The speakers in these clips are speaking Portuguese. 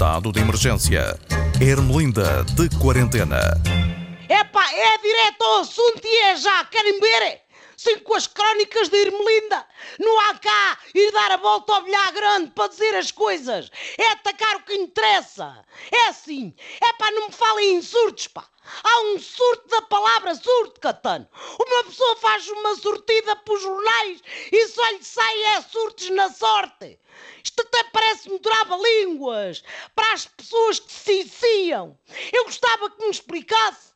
Estado de emergência. Ermelinda de quarentena. Epá, é direto ao assunto e é já, querem ver? Sim, com as crónicas de Irmelinda. Não há cá ir dar a volta ao bilhar grande para dizer as coisas. É atacar o que interessa. É assim. É pá, não me falem em surtos, pá. Há um surto da palavra surto, Catano. Uma pessoa faz uma sortida para os jornais e só lhe sai é surtos na sorte. Isto até parece-me trava-línguas para as pessoas que se iniciam. Eu gostava que me explicasse.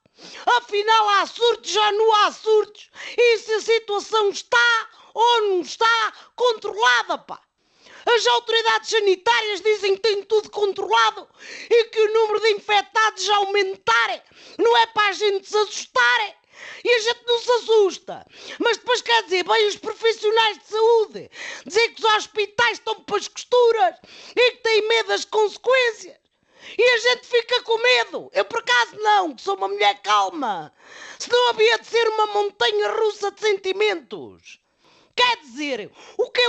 Afinal, há surtos ou não há surtos? E se a situação está ou não está controlada, pá? As autoridades sanitárias dizem que tem tudo controlado e que o número de infectados já aumentarem. Não é para a gente se assustar. E a gente não se assusta. Mas depois quer dizer, bem os profissionais de saúde, dizer que os hospitais estão para as costuras e que têm medo das consequências. E a gente fica com medo. Eu por acaso não, que sou uma mulher calma. Senão havia de ser uma montanha russa de sentimentos. Quer dizer,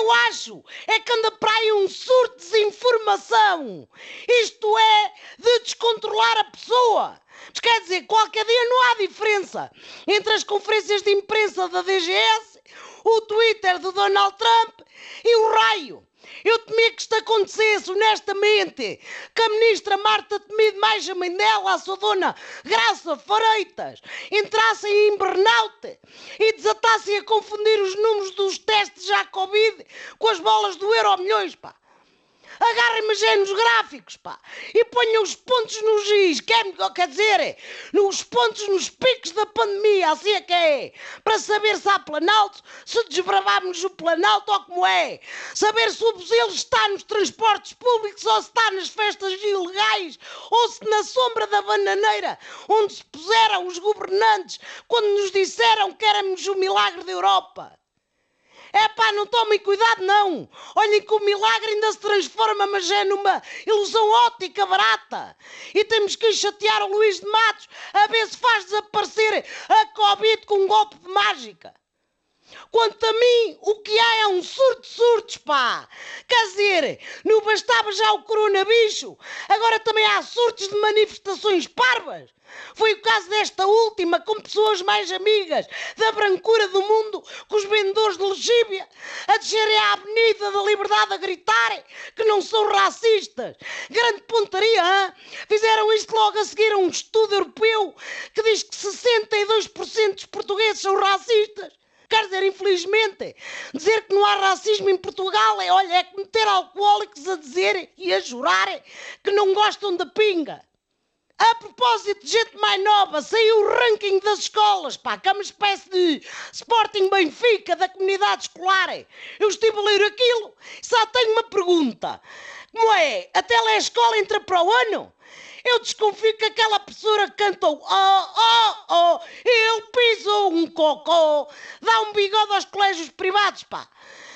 eu acho é que anda para aí um surto de desinformação. Isto é, de descontrolar a pessoa. Mas quer dizer, qualquer dia não há diferença entre as conferências de imprensa da DGS, o Twitter do Donald Trump e o raio. Eu temia que isto acontecesse, honestamente, que a ministra Marta Temido, mais a mãe dela, a sua dona Graça Freitas, entrassem em burnout e desatassem a confundir os números dos testes já Covid com as bolas do Euro Milhões, pá agarrem-me já nos gráficos, pá, e ponham os pontos nos giz, quer, quer dizer, os pontos nos picos da pandemia, assim é que é, para saber se há planalto, se desbravámos o planalto ou como é, saber se o buzelo está nos transportes públicos ou se está nas festas ilegais, ou se na sombra da bananeira, onde se puseram os governantes quando nos disseram que éramos o milagre da Europa. É pá, não tomem cuidado, não. Olhem que o milagre ainda se transforma, mas é numa ilusão óptica barata. E temos que chatear o Luís de Matos a ver se faz desaparecer a Covid com um golpe de mágica. Quanto a mim, o que há é um surto de surtos, pá! Quer dizer, não bastava já o coronabicho, agora também há surtos de manifestações parvas. Foi o caso desta última, com pessoas mais amigas da brancura do mundo, com os vendedores de legíbia, a descerem à Avenida da Liberdade a gritarem que não são racistas. Grande pontaria, hein? Fizeram isto logo a seguir a um estudo europeu que diz que 62% dos portugueses são racistas. Quer dizer, infelizmente, dizer que não há racismo em Portugal é, olha, é que meter alcoólicos a dizer e a jurar que não gostam da pinga. A propósito de gente mais nova, saiu o ranking das escolas, pá, que é uma espécie de Sporting Benfica da comunidade escolar. Eu estive a ler aquilo, só tenho uma pergunta. Como é? A telescola entra para o ano? Eu desconfio que aquela professora cantou oh, oh, oh, ele pisou um cocô, dá um bigode aos colégios privados, pá.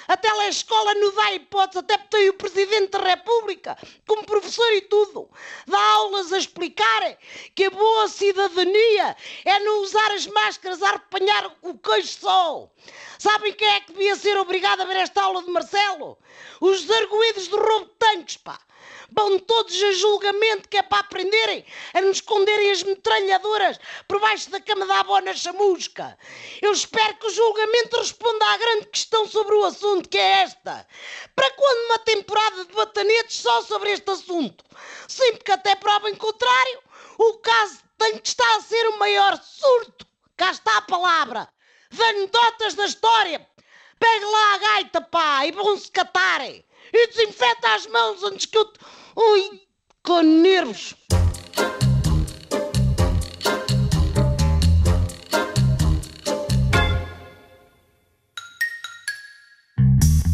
A telescola não dá hipótese, até porque tem o Presidente da República como professor e tudo. Dá aulas a explicar que a boa cidadania é não usar as máscaras a apanhar o queijo sol. Sabem quem é que devia ser obrigado a ver esta aula de Marcelo? Os arguídos do roubo de tanques, pá vão todos a julgamento que é para aprenderem a nos esconderem as metralhadoras por baixo da cama da avó na chamusca. Eu espero que o julgamento responda à grande questão sobre o assunto, que é esta. Para quando uma temporada de batanetes só sobre este assunto? Sim, porque até prova em contrário, o caso tem que estar a ser o maior surto. Cá está a palavra. De anedotas da história. Pegue lá a gaita, pá, e vão-se catarem e desinfeta as mãos antes que eu. Ui, com nervos!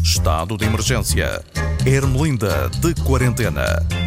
Estado de emergência. Ermelinda de quarentena.